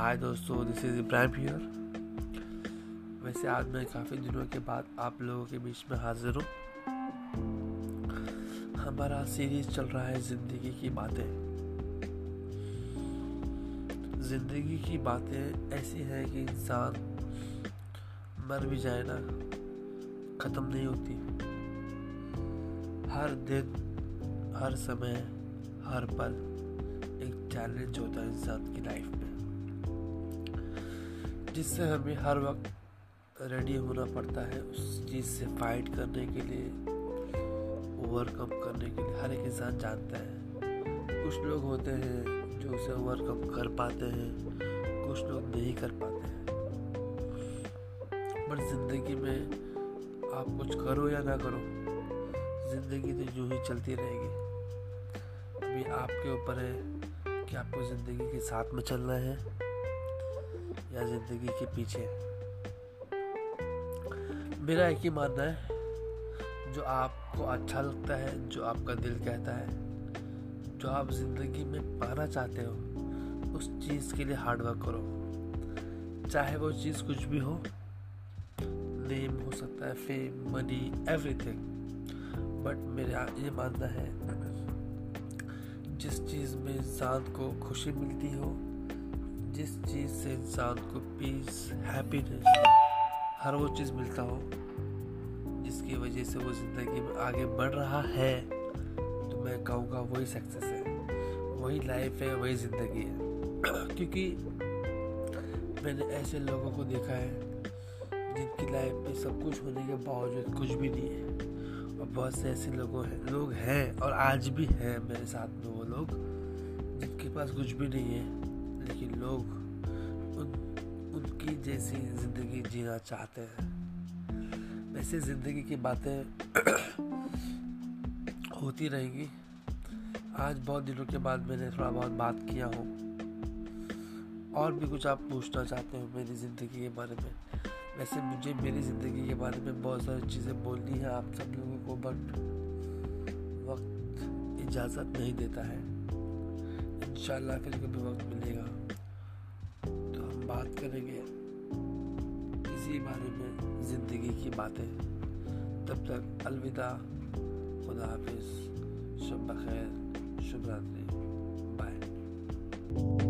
हाय दोस्तों this is Ibrahim here वैसे आज मैं काफ़ी दिनों के बाद आप लोगों के बीच में हाजिर हूँ। हमारा सीरीज़ चल रहा है ज़िंदगी की बातें। ज़िंदगी की बातें ऐसी हैं कि इंसान मर भी जाए ना, ख़त्म नहीं होती। हर दिन, हर समय, हर पल एक चैलेंज होता है इंसान की लाइफ में। जिससे हमें हर वक्त रेडी होना पड़ता है, उस चीज़ से फाइट करने के लिए ओवरकम करने के लिए। हर एक इंसान जानता है। कुछ लोग होते हैं जो उसे ओवरकम कर पाते हैं, कुछ लोग नहीं कर पाते हैं। बट ज़िंदगी में आप कुछ करो या ना करो, ज़िंदगी तो यूँ ही चलती रहेगी। अभी आपके ऊपर है कि आपको ज़िंदगी के साथ में चलना है। या ज़िंदगी के पीछे। मेरा एक ही मानना है, जो आपको अच्छा लगता है, जो आपका दिल कहता है, जो आप ज़िंदगी में पाना चाहते हो, उस चीज़ के लिए हार्ड वर्क करो। चाहे वो चीज़ कुछ भी हो नेम हो सकता है फेम मनी एवरीथिंग बट मेरा ये मानना है, जिस चीज़ में इंसान को खुशी मिलती हो जिस चीज़ से इंसान को पीस हैप्पीनेस हर वो चीज़ मिलता हो, जिसकी वजह से वो ज़िंदगी में आगे बढ़ रहा है तो मैं कहूँगा वही सक्सेस है। वही लाइफ है, वही ज़िंदगी है। क्योंकि मैंने ऐसे लोगों को देखा है, जिनकी लाइफ में सब कुछ होने के बावजूद कुछ भी नहीं है। और बहुत से ऐसे लोगों हैं, लोग हैं और आज भी हैं मेरे साथ में वो लोग, जिनके पास कुछ भी नहीं है। लेकिन लोग उन, उनकी जैसी ज़िंदगी जीना चाहते हैं। वैसे ज़िंदगी की बातें होती रहेंगी। आज बहुत दिनों के बाद मैंने थोड़ा बहुत बात किया हूँ। और भी कुछ आप पूछना चाहते हो मेरी ज़िंदगी के बारे में। वैसे मुझे मेरी ज़िंदगी के बारे में बहुत सारी चीज़ें बोलनी है आप सब लोगों को, बट वक्त इजाज़त नहीं देता है। इंशाल्लाह फिर कभी वक्त मिलेगा। तो हम बात करेंगे इसी बारे में ज़िंदगी की बातें। तब तक अलविदा, खुदा हाफिज़। शुभ बखैर शुभ रात्रि। बाय।